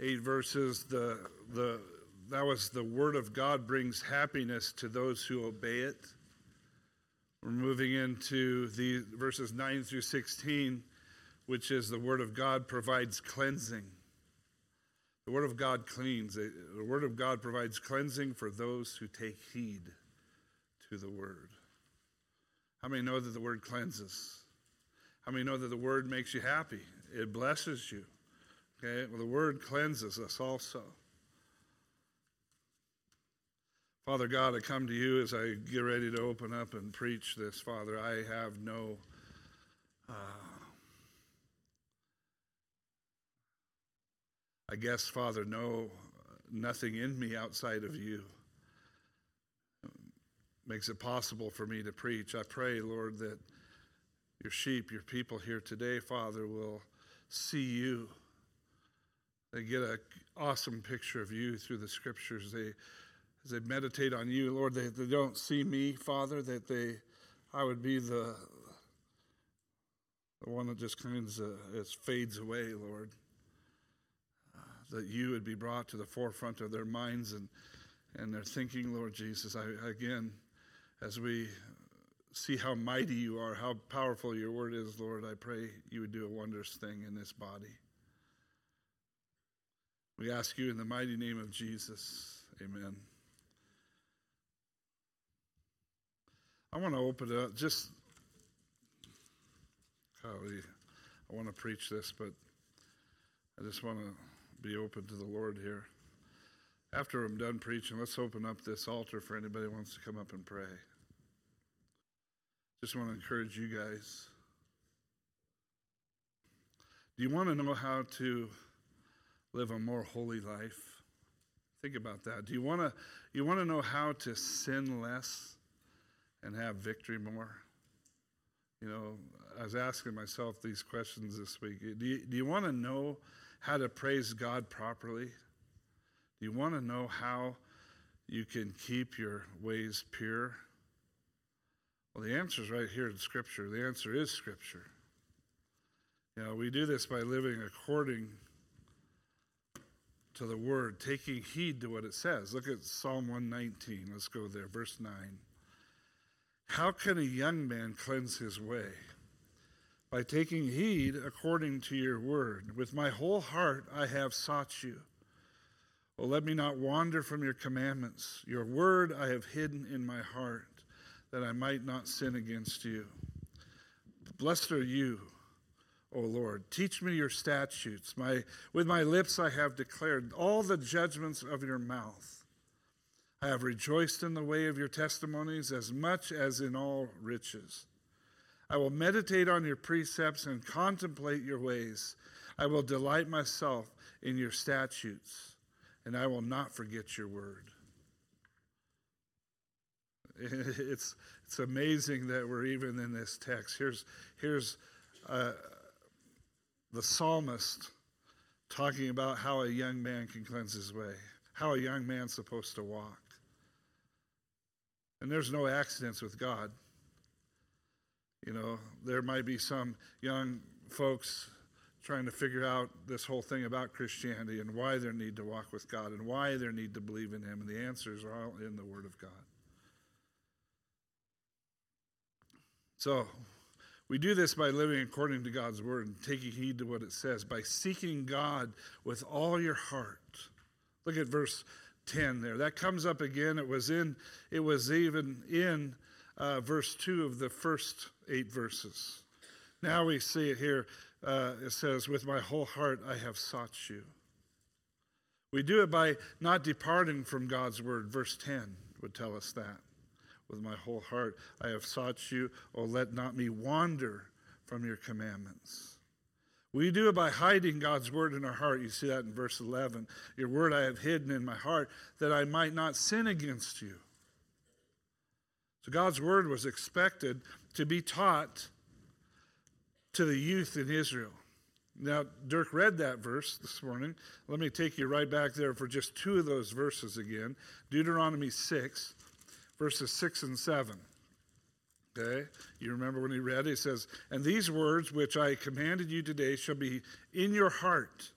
eight verses, the, the, that was the word of God brings happiness to those who obey it. We're moving into the verses 9 through 16, which is the word of God provides cleansing. The word of God cleans. Eh, the word of God provides cleansing for those who take heed to the word. How many know that the word cleanses? How many know that the word makes you happy? It blesses you. Okay? Well, the word cleanses us also. Father God, I come to you as I get ready to open up and preach this, Father. I have no. Uh, I guess, Father, no, nothing in me outside of you makes it possible for me to preach. I pray, Lord, that your sheep, your people here today, Father, will see you. They get an awesome picture of you through the scriptures. They, as they meditate on you, Lord, they, they don't see me, Father, that they, I would be the, the one that just kind of fades away, Lord. Uh, that you would be brought to the forefront of their minds and, and their thinking, Lord Jesus. I, again, as we see how mighty you are, how powerful your word is, Lord, I pray you would do a wondrous thing in this body. We ask you in the mighty name of Jesus. Amen. I want to open it up. Just, golly, I want to preach this, but I just want to be open to the Lord here. After I'm done preaching, let's open up this altar for anybody who wants to come up and pray. Just want to encourage you guys. Do you want to know how to live a more holy life? Think about that. Do you want to you want to know how to sin less and have victory more? You know, I was asking myself these questions this week. Do you, do you want to know how to praise God properly? Do you want to know how you can keep your ways pure? Well, the answer is right here in Scripture. The answer is Scripture. You know, we do this by living according to the Word, taking heed to what it says. Look at Psalm 119. Let's go there, verse 9. How can a young man cleanse his way? By taking heed according to your word. With my whole heart I have sought you. Oh, let me not wander from your commandments. Your word I have hidden in my heart that I might not sin against you. Blessed are you, O Lord. Teach me your statutes. My, with my lips I have declared all the judgments of your mouth. I have rejoiced in the way of your testimonies as much as in all riches. I will meditate on your precepts and contemplate your ways. I will delight myself in your statutes, and I will not forget your word. It's, it's amazing that we're even in this text. Here's, here's uh, the psalmist talking about how a young man can cleanse his way, how a young man's supposed to walk. And there's no accidents with God. You know, there might be some young folks trying to figure out this whole thing about Christianity and why they need to walk with God and why they need to believe in Him. And the answers are all in the Word of God. So, we do this by living according to God's word and taking heed to what it says, by seeking God with all your heart. Look at verse 10 there. That comes up again. It was in, it was even in uh, verse 2 of the first eight verses. Now we see it here. Uh, it says, With my whole heart I have sought you. We do it by not departing from God's word. Verse 10 would tell us that with my whole heart. I have sought you. Oh, let not me wander from your commandments. We do it by hiding God's word in our heart. You see that in verse 11. Your word I have hidden in my heart that I might not sin against you. So God's word was expected to be taught to the youth in Israel. Now, Dirk read that verse this morning. Let me take you right back there for just two of those verses again. Deuteronomy 6 verses 6 and 7. Okay? You remember when he read, he says, And these words which I commanded you today shall be in your heart,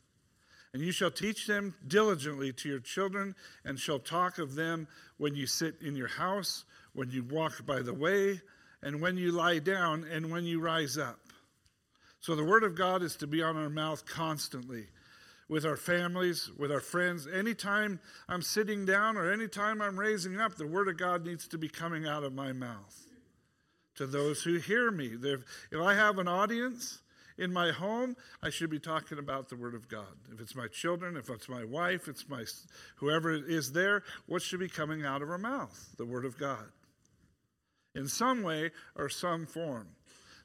And you shall teach them diligently to your children, and shall talk of them when you sit in your house, when you walk by the way, and when you lie down, and when you rise up. So the word of God is to be on our mouth constantly with our families, with our friends. Anytime I'm sitting down or anytime I'm raising up, the word of God needs to be coming out of my mouth to those who hear me. If I have an audience, in my home, I should be talking about the Word of God. If it's my children, if it's my wife, it's my whoever is there, what should be coming out of our mouth? The Word of God. In some way or some form.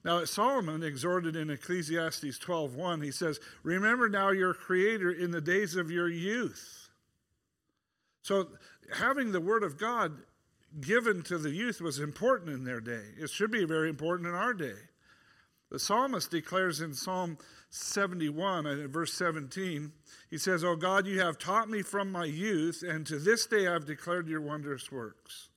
Now, Solomon exhorted in Ecclesiastes 12:1, he says, "Remember now your creator in the days of your youth." So, having the word of God given to the youth was important in their day. It should be very important in our day. The psalmist declares in Psalm 71, uh, verse 17, he says, Oh God, you have taught me from my youth, and to this day I've declared your wondrous works.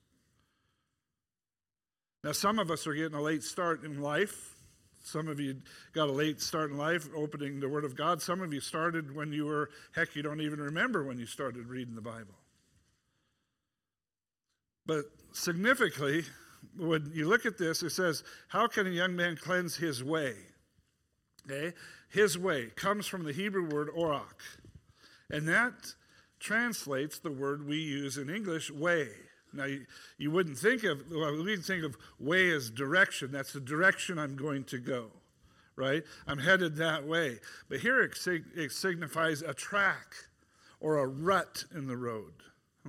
Now, some of us are getting a late start in life. Some of you got a late start in life opening the Word of God. Some of you started when you were, heck, you don't even remember when you started reading the Bible. But significantly, when you look at this, it says, How can a young man cleanse his way? Okay? His way comes from the Hebrew word orak. And that translates the word we use in English, way. Now, you, you wouldn't think of, well, we think of way as direction. That's the direction I'm going to go, right? I'm headed that way. But here it, it signifies a track or a rut in the road,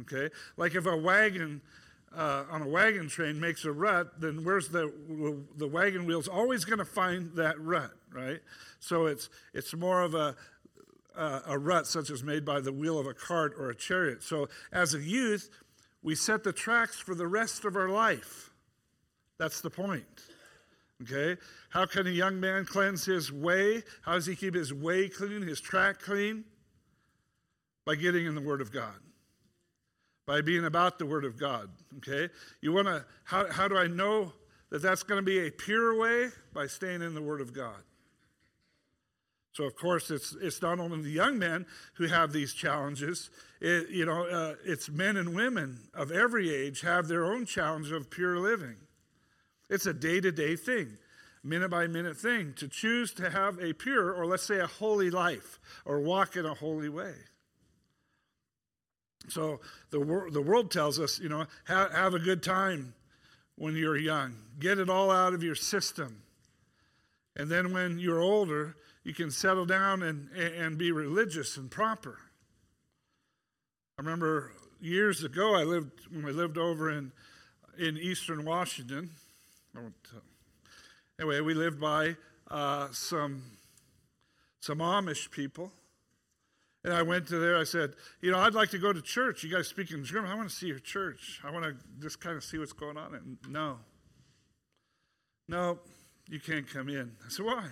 okay? Like if a wagon uh, on a wagon train makes a rut, then where's the the wagon wheels always going to find that rut, right? So it's it's more of a uh, a rut such as made by the wheel of a cart or a chariot. So as a youth, we set the tracks for the rest of our life. That's the point. Okay? How can a young man cleanse his way? How does he keep his way clean, his track clean? By getting in the Word of God by being about the Word of God. Okay? You want to, how, how do I know that that's going to be a pure way? By staying in the Word of God. So, of course, it's, it's not only the young men who have these challenges, it, you know, uh, it's men and women of every age have their own challenge of pure living. It's a day to day thing, minute by minute thing to choose to have a pure, or let's say a holy life, or walk in a holy way. So the, wor- the world tells us, you know, have, have a good time when you're young, get it all out of your system. And then when you're older, you can settle down and, and be religious and proper. I remember years ago, I lived when we lived over in in eastern Washington. Anyway, we lived by uh, some some Amish people, and I went to there. I said, you know, I'd like to go to church. You guys speak in German. I want to see your church. I want to just kind of see what's going on. And no, no, you can't come in. I said, why?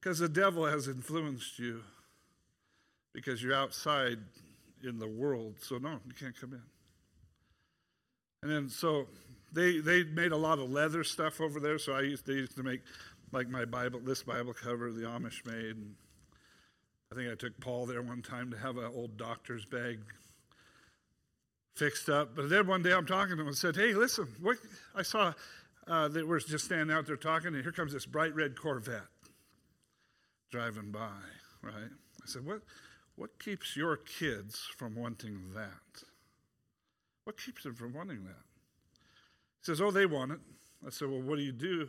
Because the devil has influenced you. Because you're outside in the world. So no, you can't come in. And then so they they made a lot of leather stuff over there. So I used they used to make like my Bible this Bible cover the Amish made. And, I think I took Paul there one time to have an old doctor's bag fixed up. But then one day I'm talking to him and said, Hey, listen, what I saw uh, that we're just standing out there talking, and here comes this bright red Corvette driving by, right? I said, What what keeps your kids from wanting that? What keeps them from wanting that? He says, Oh, they want it. I said, Well, what do you do?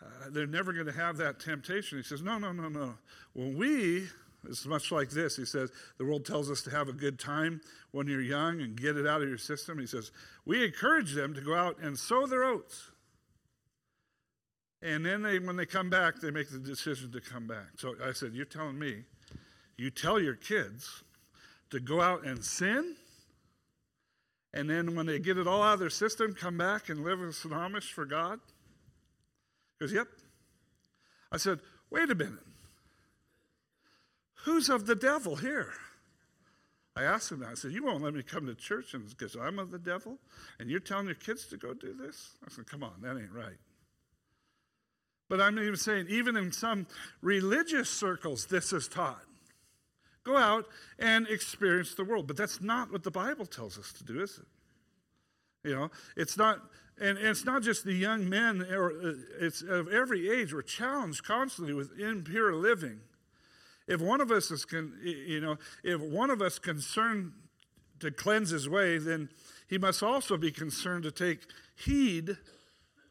Uh, they're never going to have that temptation. He says, No, no, no, no. When we it's much like this. He says, The world tells us to have a good time when you're young and get it out of your system. He says, We encourage them to go out and sow their oats. And then they, when they come back, they make the decision to come back. So I said, You're telling me, you tell your kids to go out and sin, and then when they get it all out of their system, come back and live as an Amish for God? He goes, Yep. I said, Wait a minute. Who's of the devil here? I asked him that. I said, You won't let me come to church because I'm of the devil? And you're telling your kids to go do this? I said, Come on, that ain't right. But I'm even saying, even in some religious circles, this is taught. Go out and experience the world. But that's not what the Bible tells us to do, is it? You know, it's not, and, it's not just the young men, or uh, it's of every age. We're challenged constantly with impure living. If one of us is, con, you know, if one of us concerned to cleanse his way, then he must also be concerned to take heed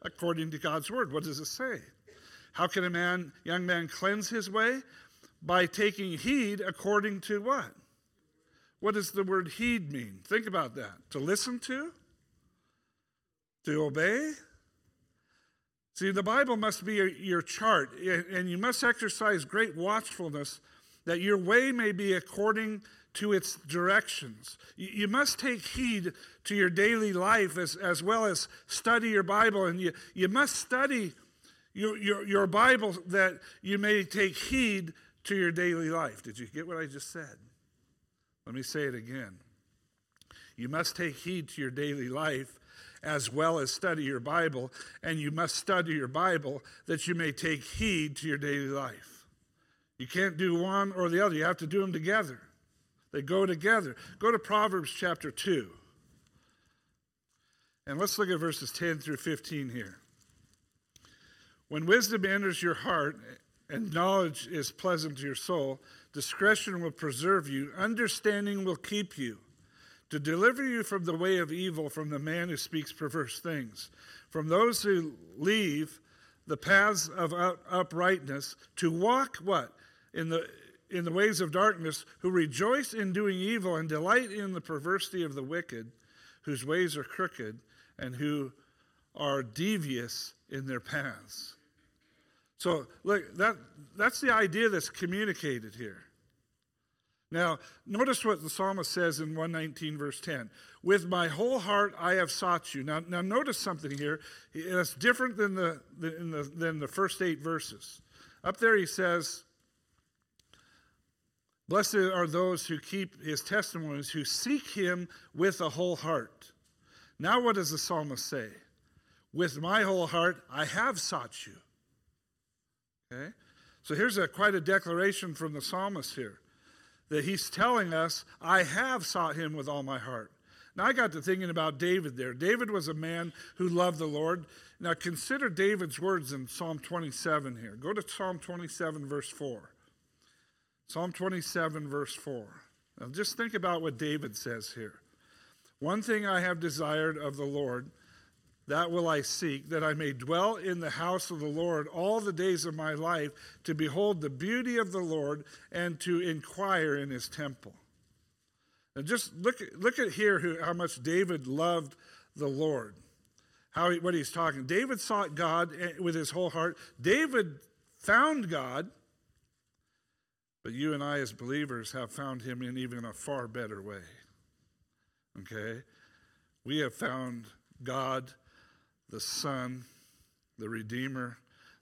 according to God's word. What does it say? How can a man, young man, cleanse his way? by taking heed according to what? What does the word heed mean? Think about that. To listen to? To obey? See, the Bible must be your chart, and you must exercise great watchfulness that your way may be according to its directions. You must take heed to your daily life as, as well as study your Bible, and you, you must study your, your, your Bible that you may take heed to your daily life. Did you get what I just said? Let me say it again. You must take heed to your daily life as well as study your Bible, and you must study your Bible that you may take heed to your daily life. You can't do one or the other, you have to do them together. They go together. Go to Proverbs chapter 2. And let's look at verses 10 through 15 here. When wisdom enters your heart and knowledge is pleasant to your soul. Discretion will preserve you, understanding will keep you, to deliver you from the way of evil, from the man who speaks perverse things, from those who leave the paths of uprightness, to walk what? In the in the ways of darkness, who rejoice in doing evil and delight in the perversity of the wicked, whose ways are crooked, and who are devious in their paths. So, look, that, that's the idea that's communicated here. Now, notice what the psalmist says in 119, verse 10. With my whole heart I have sought you. Now, now notice something here. It's different than the, the, than the first eight verses. Up there he says, Blessed are those who keep his testimonies, who seek him with a whole heart. Now, what does the psalmist say? With my whole heart I have sought you. Okay? So here's a, quite a declaration from the psalmist here that he's telling us, I have sought him with all my heart. Now I got to thinking about David there. David was a man who loved the Lord. Now consider David's words in Psalm 27 here. Go to Psalm 27, verse 4. Psalm 27, verse 4. Now just think about what David says here. One thing I have desired of the Lord that will I seek, that I may dwell in the house of the Lord all the days of my life, to behold the beauty of the Lord and to inquire in his temple. And just look, look at here who, how much David loved the Lord. How he, what he's talking. David sought God eh, with his whole heart. David found God, but you and I, as believers, have found him in even a far better way. Okay? We have found God the Son, the Redeemer,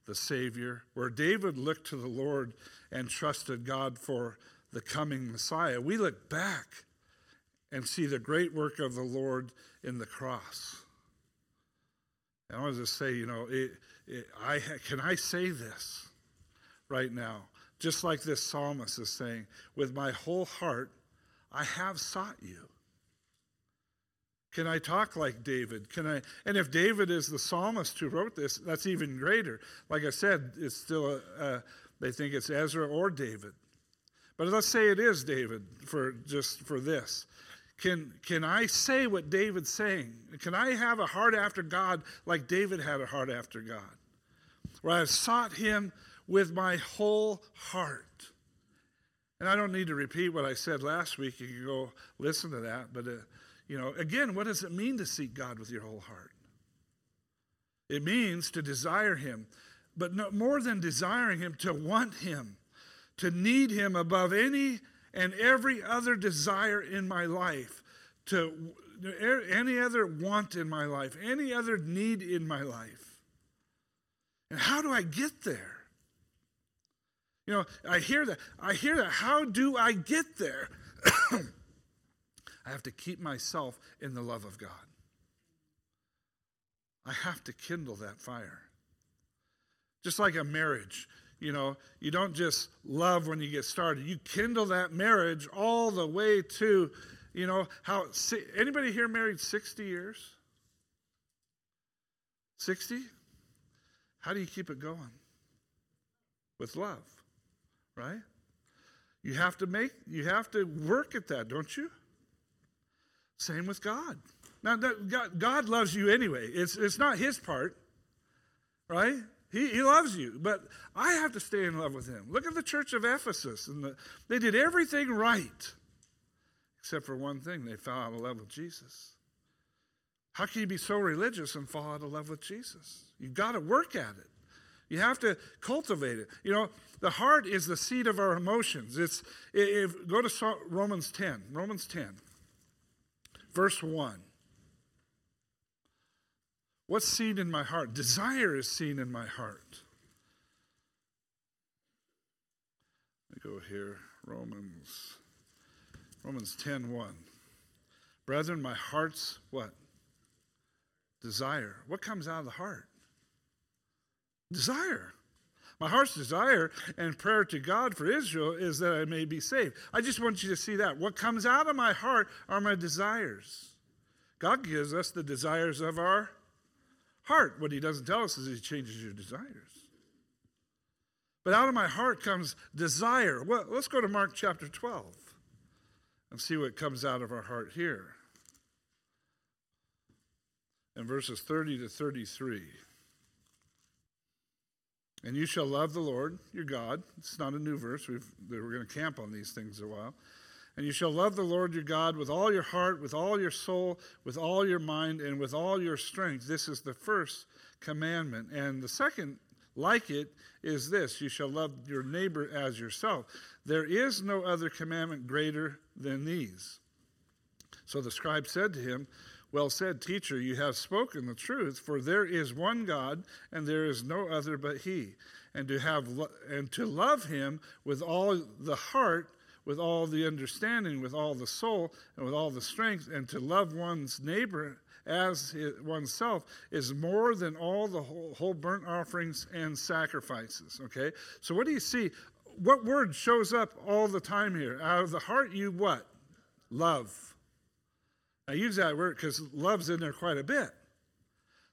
the Savior, where David looked to the Lord and trusted God for the coming Messiah, we look back and see the great work of the Lord in the cross. And I want to just say, you know, it, it, I, can I say this right now? Just like this psalmist is saying, with my whole heart, I have sought you. Can I talk like David? Can I? And if David is the psalmist who wrote this, that's even greater. Like I said, it's still a, they think it's Ezra or David. But let's say it is David for just for this. Can can I say what David's saying? Can I have a heart after God like David had a heart after God? Where I have sought him with my whole heart. And I don't need to repeat what I said last week. You can go listen to that. But uh, you know, again, what does it mean to seek God with your whole heart? It means to desire Him, but no, more than desiring Him, to want Him, to need Him above any and every other desire in my life, to any other want in my life, any other need in my life. And how do I get there? You know, I hear that. I hear that. How do I get there? I have to keep myself in the love of God. I have to kindle that fire. Just like a marriage, you know, you don't just love when you get started. You kindle that marriage all the way to, you know, how anybody here married 60 years? 60? How do you keep it going? With love, right? You have to make, you have to work at that, don't you? Same with God. Now, God, loves you anyway. It's, it's not his part, right? He, he loves you, but I have to stay in love with him. Look at the church of Ephesus. and the, They did everything right, except for one thing they fell out of love with Jesus. How can you be so religious and fall out of love with Jesus? You've got to work at it. You have to cultivate it. You know, the heart is the seat of our emotions. It's if go to Romans 10. Romans 10. Verse 1. What's seen in my heart? Desire is seen in my heart. Let me go here. Romans. Romans 10 1. Brethren, my heart's what? Desire. What comes out of the heart? Desire. My heart's desire and prayer to God for Israel is that I may be saved. I just want you to see that. What comes out of my heart are my desires. God gives us the desires of our heart. What he doesn't tell us is he changes your desires. But out of my heart comes desire. Well, let's go to Mark chapter 12 and see what comes out of our heart here. In verses 30 to 33. And you shall love the Lord your God. It's not a new verse. We've, we're going to camp on these things a while. And you shall love the Lord your God with all your heart, with all your soul, with all your mind, and with all your strength. This is the first commandment. And the second, like it, is this you shall love your neighbor as yourself. There is no other commandment greater than these. So the scribe said to him, Well said, teacher, you have spoken the truth, for there is one God, and there is no other but He. And to have and to love Him with all the heart with all the understanding, with all the soul, and with all the strength, and to love one's neighbor as oneself is more than all the whole, whole burnt offerings and sacrifices. Okay? So, what do you see? What word shows up all the time here? Out of the heart, you what? Love. I use that word because love's in there quite a bit.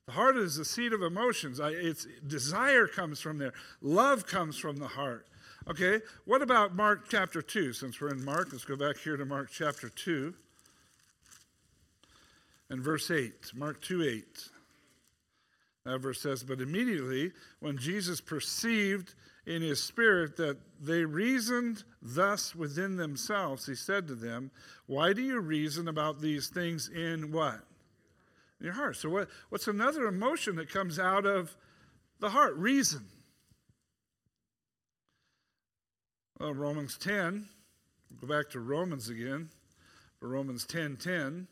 The heart is the seat of emotions. I, it's desire comes from there. Love comes from the heart. Okay, what about Mark chapter 2? Since we're in Mark, let's go back here to Mark chapter 2 and verse 8. Mark 2 8. That verse says, But immediately when Jesus perceived in his spirit that they reasoned thus within themselves, he said to them, Why do you reason about these things in what? In your heart. So, what, what's another emotion that comes out of the heart? Reason. Well, Romans 10, we'll go back to Romans again. For Romans 10 10,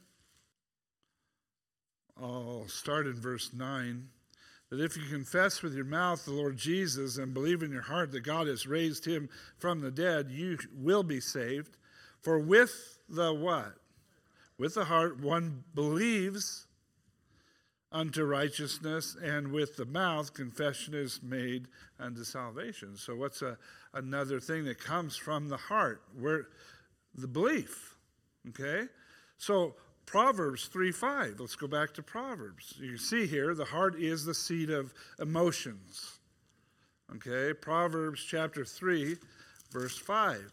I'll start in verse 9. That if you confess with your mouth the Lord Jesus and believe in your heart that God has raised him from the dead, you will be saved. For with the what? With the heart one believes unto righteousness, and with the mouth confession is made unto salvation. So, what's a, another thing that comes from the heart? Where the belief. Okay? So, Proverbs 3 5. Let's go back to Proverbs. You see here, the heart is the seat of emotions. Okay? Proverbs chapter 3, verse 5.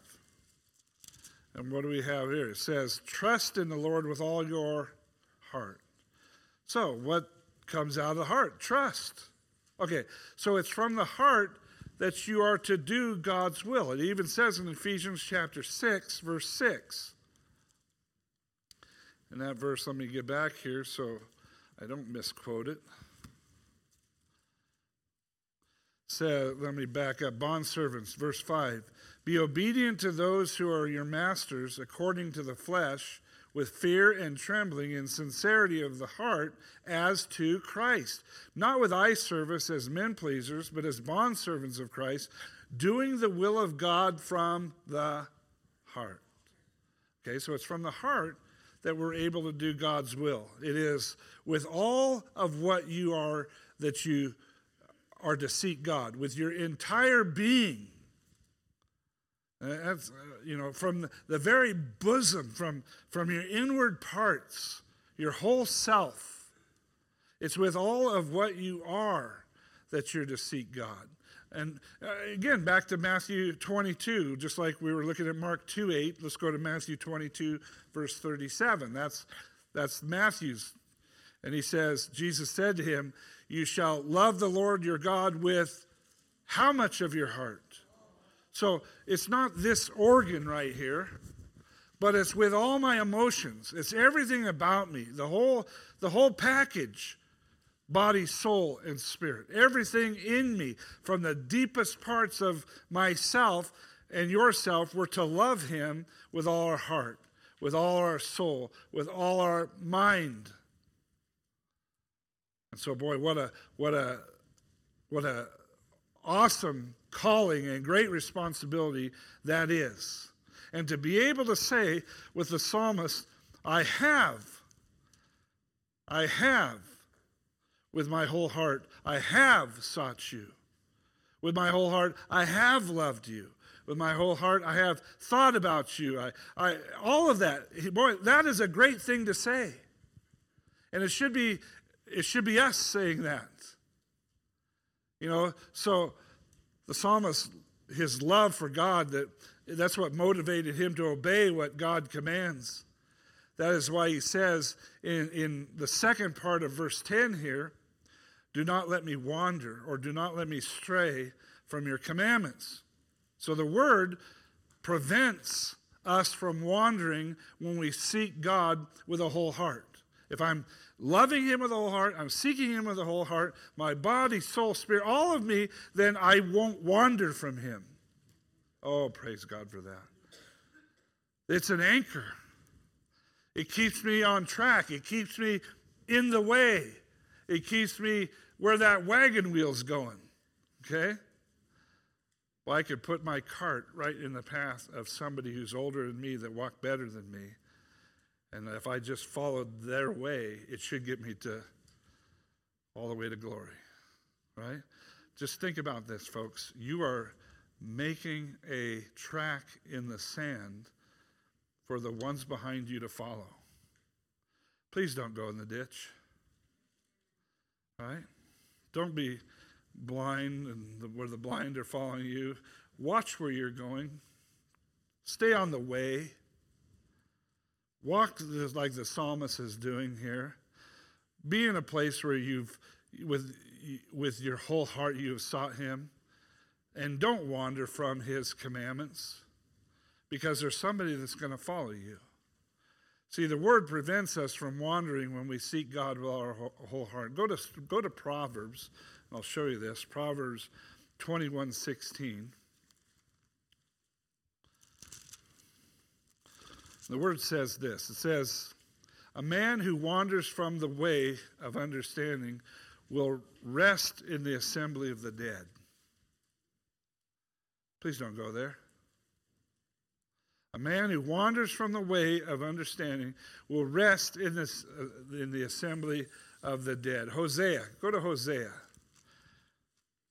And what do we have here? It says, Trust in the Lord with all your heart. So, what comes out of the heart? Trust. Okay, so it's from the heart that you are to do God's will. It even says in Ephesians chapter 6, verse 6. And that verse, let me get back here so I don't misquote it. Say, let me back up. Bond servants, verse 5. Be obedient to those who are your masters according to the flesh with fear and trembling and sincerity of the heart as to Christ, not with eye service as men pleasers, but as bondservants of Christ, doing the will of God from the heart. Okay, so it's from the heart that we're able to do God's will. It is with all of what you are that you are to seek God with your entire being. Uh, that's, uh, you know, from the, the very bosom, from, from your inward parts, your whole self. It's with all of what you are that you're to seek God. And uh, again, back to Matthew 22, just like we were looking at Mark 2 8, let's go to Matthew 22, verse 37. That's, that's Matthew's. And he says, Jesus said to him, You shall love the Lord your God with how much of your heart? So it's not this organ right here, but it's with all my emotions. It's everything about me, the whole, the whole package body, soul, and spirit. Everything in me, from the deepest parts of myself and yourself, we're to love Him with all our heart, with all our soul, with all our mind. And so, boy, what a what a what a awesome calling and great responsibility that is. And to be able to say with the psalmist, I have, I have with my whole heart, I have sought you. With my whole heart, I have loved you. With my whole heart, I have thought about you. I, I, all of that, boy, that is a great thing to say. And it should be, it should be us saying that. You know, so the psalmist, his love for God, that that's what motivated him to obey what God commands. That is why he says in, in the second part of verse 10 here, do not let me wander or do not let me stray from your commandments. So the word prevents us from wandering when we seek God with a whole heart. If I'm loving Him with a whole heart, I'm seeking Him with a whole heart, my body, soul, spirit, all of me, then I won't wander from Him. Oh, praise God for that. It's an anchor. It keeps me on track. It keeps me in the way. It keeps me where that wagon wheel's going. Okay? Well, I could put my cart right in the path of somebody who's older than me that walked better than me. And if I just followed their way, it should get me to all the way to glory. Right? Just think about this, folks. You are making a track in the sand for the ones behind you to follow. Please don't go in the ditch. Right? Don't be blind and the, where the blind are following you. Watch where you're going. Stay on the way. Walk like the psalmist is doing here. Be in a place where you've, with, with your whole heart, you have sought him. And don't wander from his commandments because there's somebody that's going to follow you. See, the word prevents us from wandering when we seek God with our whole heart. Go to, go to Proverbs, I'll show you this. Proverbs 21 16. The word says this it says, A man who wanders from the way of understanding will rest in the assembly of the dead. Please don't go there. A man who wanders from the way of understanding will rest in, this, uh, in the assembly of the dead. Hosea, go to Hosea.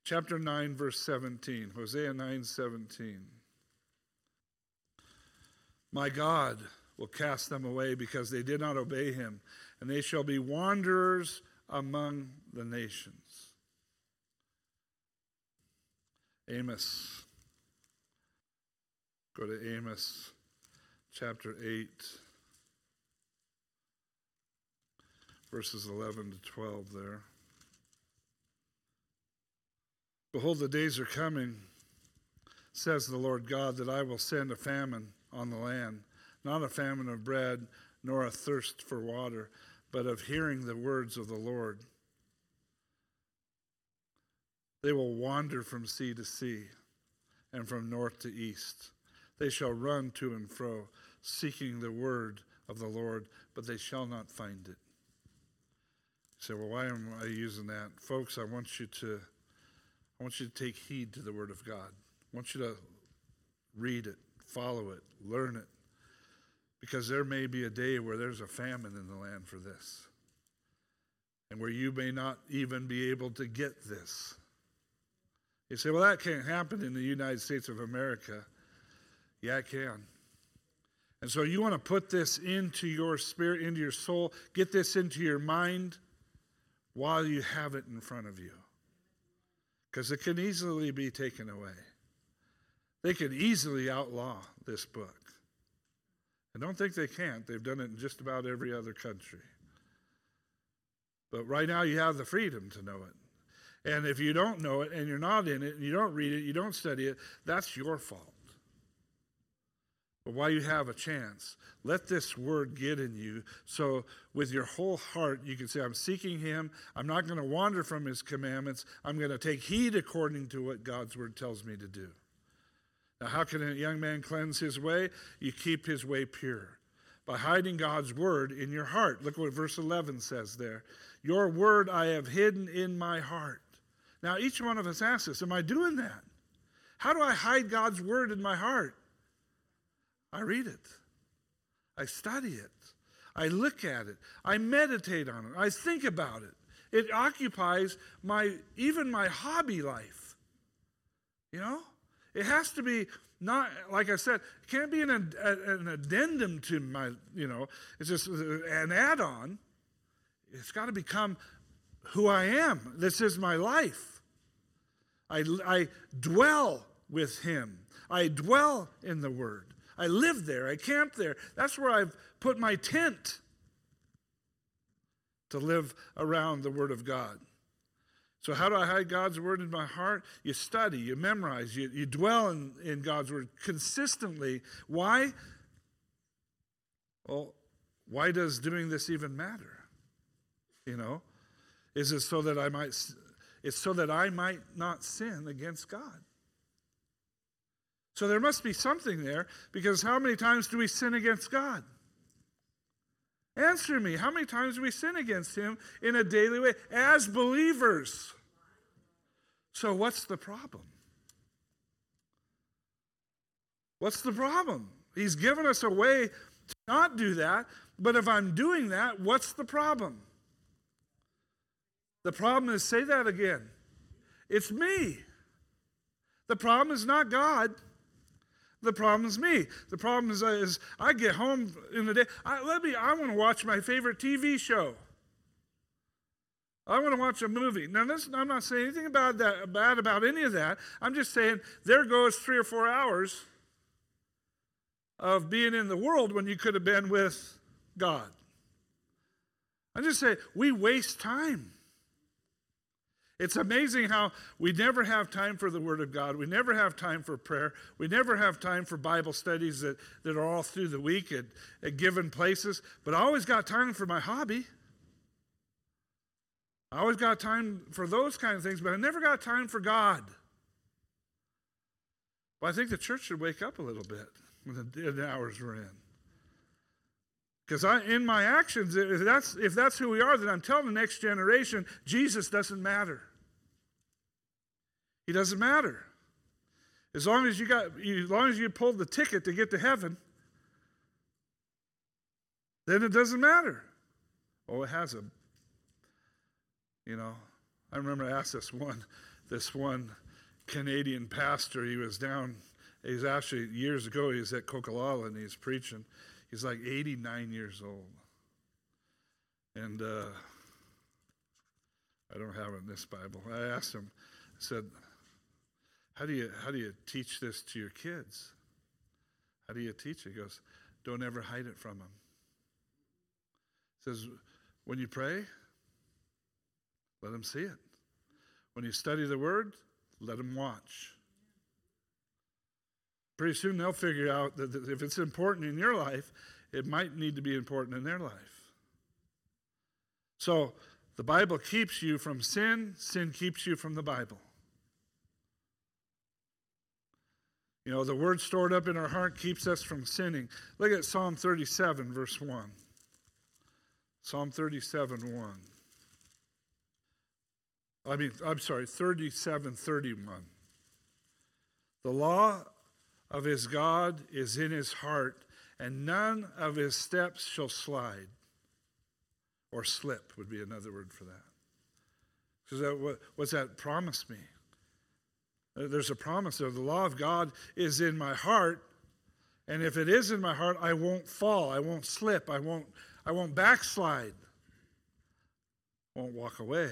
Chapter 9, verse 17. Hosea 9, 17. My God will cast them away because they did not obey him, and they shall be wanderers among the nations. Amos Go to Amos chapter 8, verses 11 to 12 there. Behold, the days are coming, says the Lord God, that I will send a famine on the land, not a famine of bread, nor a thirst for water, but of hearing the words of the Lord. They will wander from sea to sea and from north to east. They shall run to and fro, seeking the word of the Lord, but they shall not find it. You say, well, why am I using that? Folks, I want you to I want you to take heed to the word of God. I want you to read it, follow it, learn it. Because there may be a day where there's a famine in the land for this. And where you may not even be able to get this. You say, well, that can't happen in the United States of America. Yeah, it can. And so you want to put this into your spirit, into your soul, get this into your mind while you have it in front of you. Because it can easily be taken away. They can easily outlaw this book. I don't think they can't. They've done it in just about every other country. But right now you have the freedom to know it. And if you don't know it and you're not in it and you don't read it, you don't study it, that's your fault. But while you have a chance, let this word get in you so with your whole heart you can say, I'm seeking him. I'm not going to wander from his commandments. I'm going to take heed according to what God's word tells me to do. Now, how can a young man cleanse his way? You keep his way pure by hiding God's word in your heart. Look what verse 11 says there. Your word I have hidden in my heart. Now, each one of us asks us, Am I doing that? How do I hide God's word in my heart? I read it. I study it. I look at it. I meditate on it. I think about it. It occupies my even my hobby life. You know? It has to be not like I said, it can't be an, an addendum to my, you know, it's just an add-on. It's got to become who I am. This is my life. I, I dwell with him. I dwell in the word. I live there. I camp there. That's where I've put my tent to live around the Word of God. So, how do I hide God's Word in my heart? You study, you memorize, you, you dwell in, in God's Word consistently. Why? Well, why does doing this even matter? You know, is it so that I might? It's so that I might not sin against God. So there must be something there because how many times do we sin against God? Answer me. How many times do we sin against Him in a daily way as believers? So, what's the problem? What's the problem? He's given us a way to not do that, but if I'm doing that, what's the problem? The problem is, say that again. It's me. The problem is not God. The problem is me. The problem is, is I get home in the day. I, let me. I want to watch my favorite TV show. I want to watch a movie. Now, this, I'm not saying anything about that, bad about any of that. I'm just saying there goes three or four hours of being in the world when you could have been with God. I just say we waste time. It's amazing how we never have time for the Word of God. We never have time for prayer. We never have time for Bible studies that, that are all through the week at, at given places. But I always got time for my hobby. I always got time for those kind of things, but I never got time for God. Well, I think the church should wake up a little bit when the hours we're in. Because in my actions, if that's, if that's who we are, then I'm telling the next generation Jesus doesn't matter. He doesn't matter. As long as you got, as long as you pulled the ticket to get to heaven, then it doesn't matter. Oh, it has a. You know, I remember I asked this one, this one Canadian pastor. He was down. He's actually years ago. He was at Coquihalla and he's preaching. He's like 89 years old, and uh, I don't have it in this Bible. I asked him. I said, how do you how do you teach this to your kids? How do you teach it? He goes, Don't ever hide it from them. He says, when you pray, let them see it. When you study the word, let them watch. Pretty soon they'll figure out that if it's important in your life, it might need to be important in their life. So the Bible keeps you from sin, sin keeps you from the Bible. You know, the word stored up in our heart keeps us from sinning. Look at Psalm 37, verse 1. Psalm 37, 1. I mean, I'm sorry, 37, 31. The law of his God is in his heart, and none of his steps shall slide. Or slip would be another word for that. Because that, what's that promise me? There's a promise there. The law of God is in my heart. And if it is in my heart, I won't fall. I won't slip. I won't, I won't backslide. I won't walk away.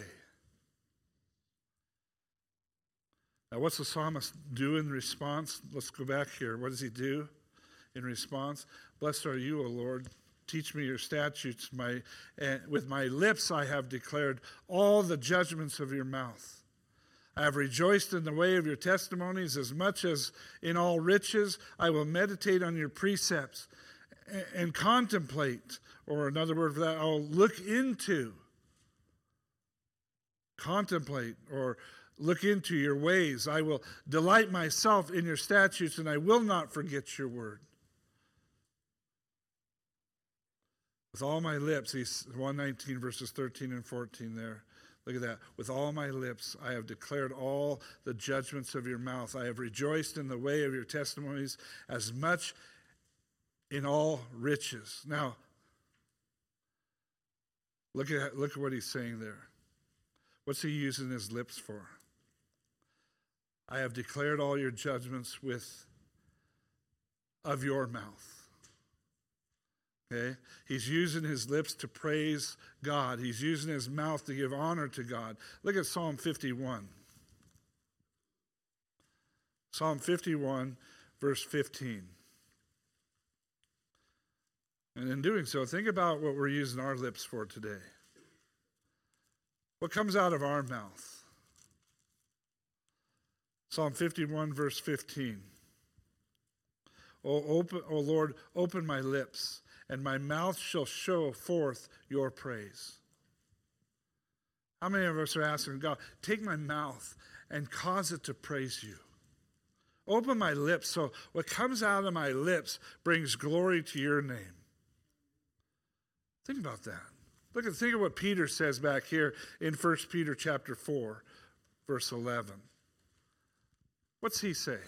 Now, what's the psalmist do in response? Let's go back here. What does he do in response? Blessed are you, O Lord. Teach me your statutes. My, uh, with my lips I have declared all the judgments of your mouth. I have rejoiced in the way of your testimonies as much as in all riches. I will meditate on your precepts and, and contemplate, or another word for that, I'll look into. Contemplate or look into your ways. I will delight myself in your statutes, and I will not forget your word. With all my lips, he's 119 verses 13 and 14 there. Look at that. With all my lips, I have declared all the judgments of your mouth. I have rejoiced in the way of your testimonies as much in all riches. Now, look at, look at what he's saying there. What's he using his lips for? I have declared all your judgments with of your mouth. Okay? He's using his lips to praise God. He's using his mouth to give honor to God. Look at Psalm 51. Psalm 51, verse 15. And in doing so, think about what we're using our lips for today. What comes out of our mouth? Psalm 51, verse 15. Oh, open, oh Lord, open my lips and my mouth shall show forth your praise. How many of us are asking God, take my mouth and cause it to praise you? Open my lips so what comes out of my lips brings glory to your name. Think about that. Look at think of what Peter says back here in 1 Peter chapter 4, verse 11. What's he say?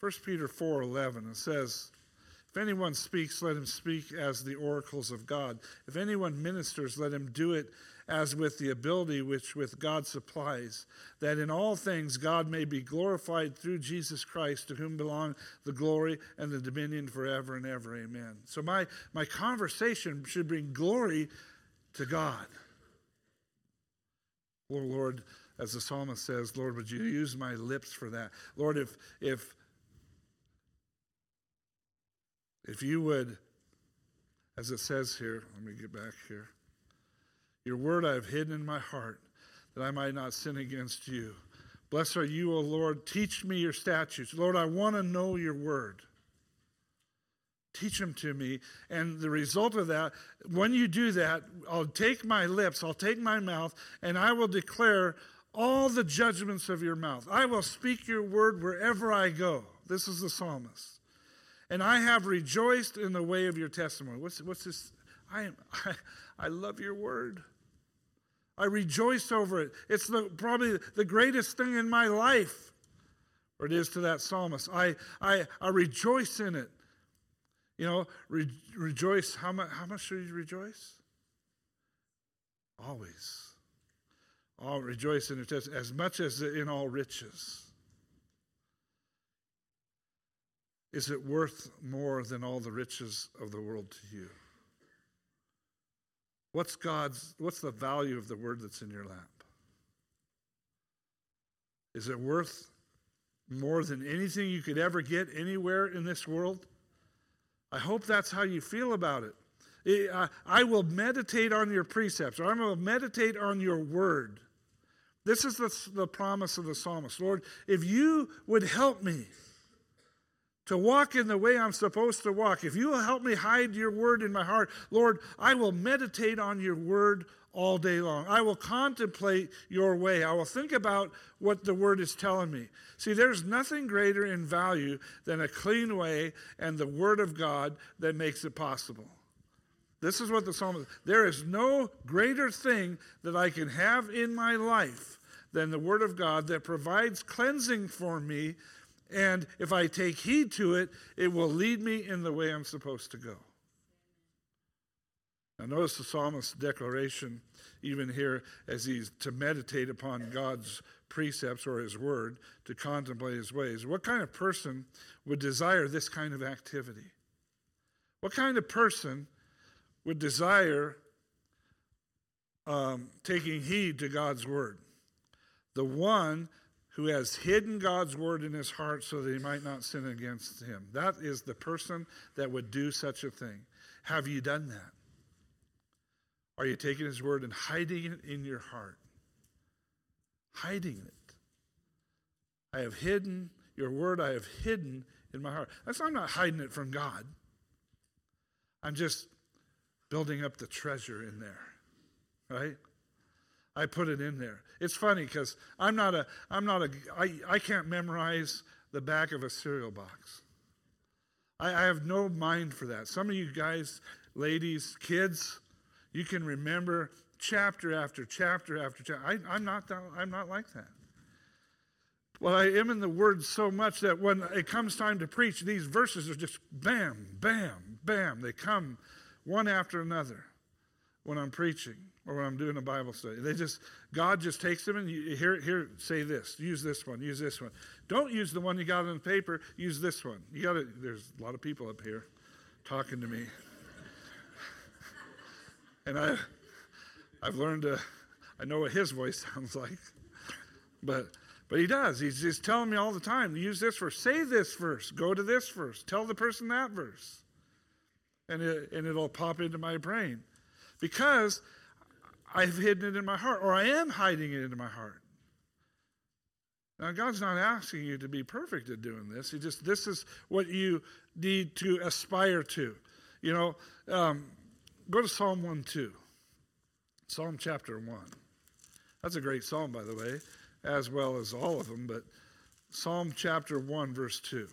1 Peter 4 11, it says, if anyone speaks, let him speak as the oracles of God. If anyone ministers, let him do it as with the ability which with God supplies, that in all things God may be glorified through Jesus Christ, to whom belong the glory and the dominion forever and ever. Amen. So my, my conversation should bring glory to God. Oh Lord, as the psalmist says, Lord, would you use my lips for that? Lord, if if if you would, as it says here, let me get back here. Your word I have hidden in my heart that I might not sin against you. Blessed are you, O Lord. Teach me your statutes. Lord, I want to know your word. Teach them to me. And the result of that, when you do that, I'll take my lips, I'll take my mouth, and I will declare all the judgments of your mouth. I will speak your word wherever I go. This is the psalmist and I have rejoiced in the way of your testimony. What's, what's this? I, am, I, I love your word. I rejoice over it. It's the, probably the greatest thing in my life, or it is to that psalmist. I, I, I rejoice in it. You know, re, rejoice. How much, how much should you rejoice? Always. All rejoice in it as much as in all riches. Is it worth more than all the riches of the world to you? What's God's what's the value of the word that's in your lap? Is it worth more than anything you could ever get anywhere in this world? I hope that's how you feel about it. I will meditate on your precepts, or I'm going to meditate on your word. This is the, the promise of the psalmist. Lord, if you would help me, to walk in the way I'm supposed to walk. If you will help me hide your word in my heart, Lord, I will meditate on your word all day long. I will contemplate your way. I will think about what the word is telling me. See, there's nothing greater in value than a clean way and the word of God that makes it possible. This is what the psalmist there is no greater thing that I can have in my life than the word of God that provides cleansing for me and if I take heed to it, it will lead me in the way I'm supposed to go. Now, notice the psalmist's declaration, even here, as he's to meditate upon God's precepts or his word, to contemplate his ways. What kind of person would desire this kind of activity? What kind of person would desire um, taking heed to God's word? The one who has hidden God's word in his heart so that he might not sin against him. That is the person that would do such a thing. Have you done that? Are you taking his word and hiding it in your heart? Hiding it. I have hidden your word, I have hidden in my heart. That's I'm not hiding it from God. I'm just building up the treasure in there. Right? I put it in there. It's funny because I'm not a I'm not a I, I can't memorize the back of a cereal box. I, I have no mind for that. Some of you guys, ladies, kids, you can remember chapter after chapter after chapter. I, am not I'm not like that. Well, I am in the Word so much that when it comes time to preach, these verses are just bam, bam, bam. They come one after another when I'm preaching or when I'm doing a Bible study. They just God just takes them and you, here, here, say this, use this one, use this one. Don't use the one you got on the paper. Use this one. You got to. There's a lot of people up here talking to me. And I, I've learned to, I know what his voice sounds like, but but he does. He's just telling me all the time, use this verse, say this verse, go to this verse, tell the person that verse. And, it, and it'll pop into my brain. Because I've hidden it in my heart, or I am hiding it in my heart. Now, God's not asking you to be perfect at doing this. He just, this is what you need to aspire to. You know, um, Go to Psalm 1 2. Psalm chapter 1. That's a great psalm, by the way, as well as all of them, but Psalm chapter 1, verse 2.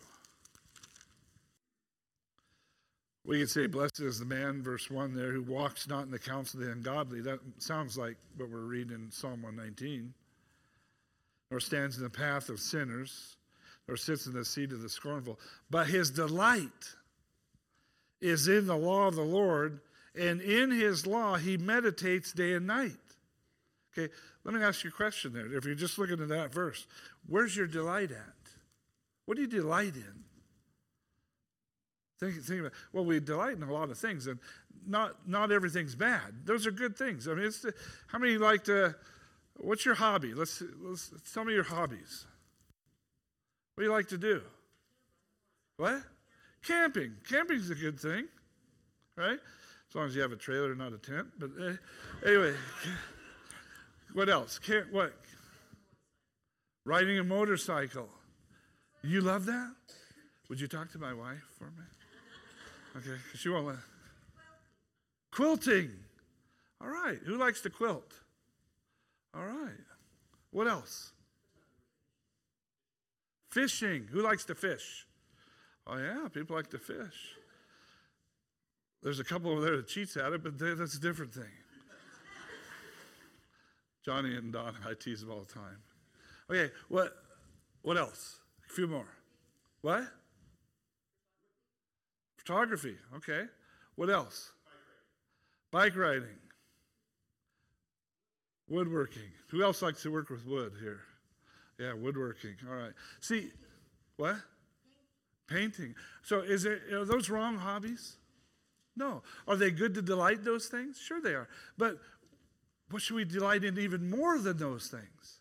We could say, Blessed is the man, verse 1 there, who walks not in the counsel of the ungodly. That sounds like what we're reading in Psalm 119. Nor stands in the path of sinners, nor sits in the seat of the scornful. But his delight is in the law of the Lord, and in his law, he meditates day and night. Okay, let me ask you a question there. If you're just looking at that verse, where's your delight at? What do you delight in? Think, think about, well, we delight in a lot of things, and not not everything's bad. Those are good things. I mean, it's how many like to? What's your hobby? Let's, let's tell me your hobbies. What do you like to do? What? Camping. Camping's a good thing, right? As long as you have a trailer, not a tent. But uh, anyway, what else? Can't, what? Riding a motorcycle. You love that? Would you talk to my wife for me? Okay, she won't let. Quilting. All right. Who likes to quilt? All right. What else? Fishing. Who likes to fish? Oh, yeah, people like to fish. There's a couple over there that cheats at it, but that's a different thing. Johnny and Don, I tease them all the time. Okay, what, what else? A few more. What? Photography. Okay. What else? Bike riding. Woodworking. Who else likes to work with wood here? Yeah, woodworking. All right. See, what? Painting. So is it are those wrong hobbies? No. Are they good to delight those things? Sure they are. But what should we delight in even more than those things?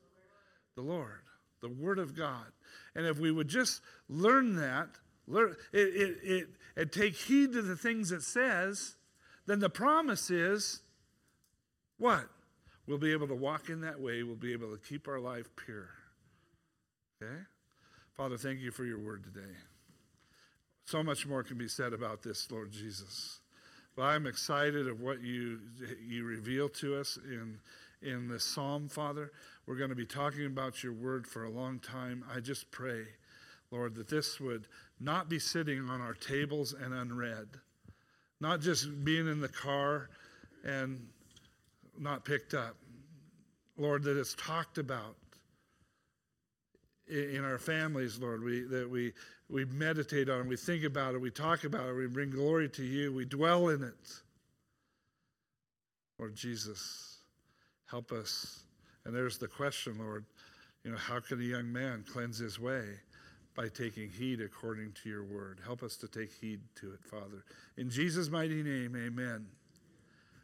The Lord, the Word of God. And if we would just learn that, it, it, it, and take heed to the things it says, then the promise is what? We'll be able to walk in that way. We'll be able to keep our life pure. Okay? Father, thank you for your word today. So much more can be said about this, Lord Jesus. But I'm excited of what you you reveal to us in in the psalm, Father. We're going to be talking about your word for a long time. I just pray, Lord, that this would not be sitting on our tables and unread, not just being in the car and not picked up. Lord, that it's talked about in our families, Lord, we, that we, we meditate on we think about it, we talk about it, we bring glory to you, we dwell in it. Lord Jesus, help us. And there's the question, Lord, you know, how can a young man cleanse his way? By taking heed according to your word. Help us to take heed to it, Father. In Jesus' mighty name, amen.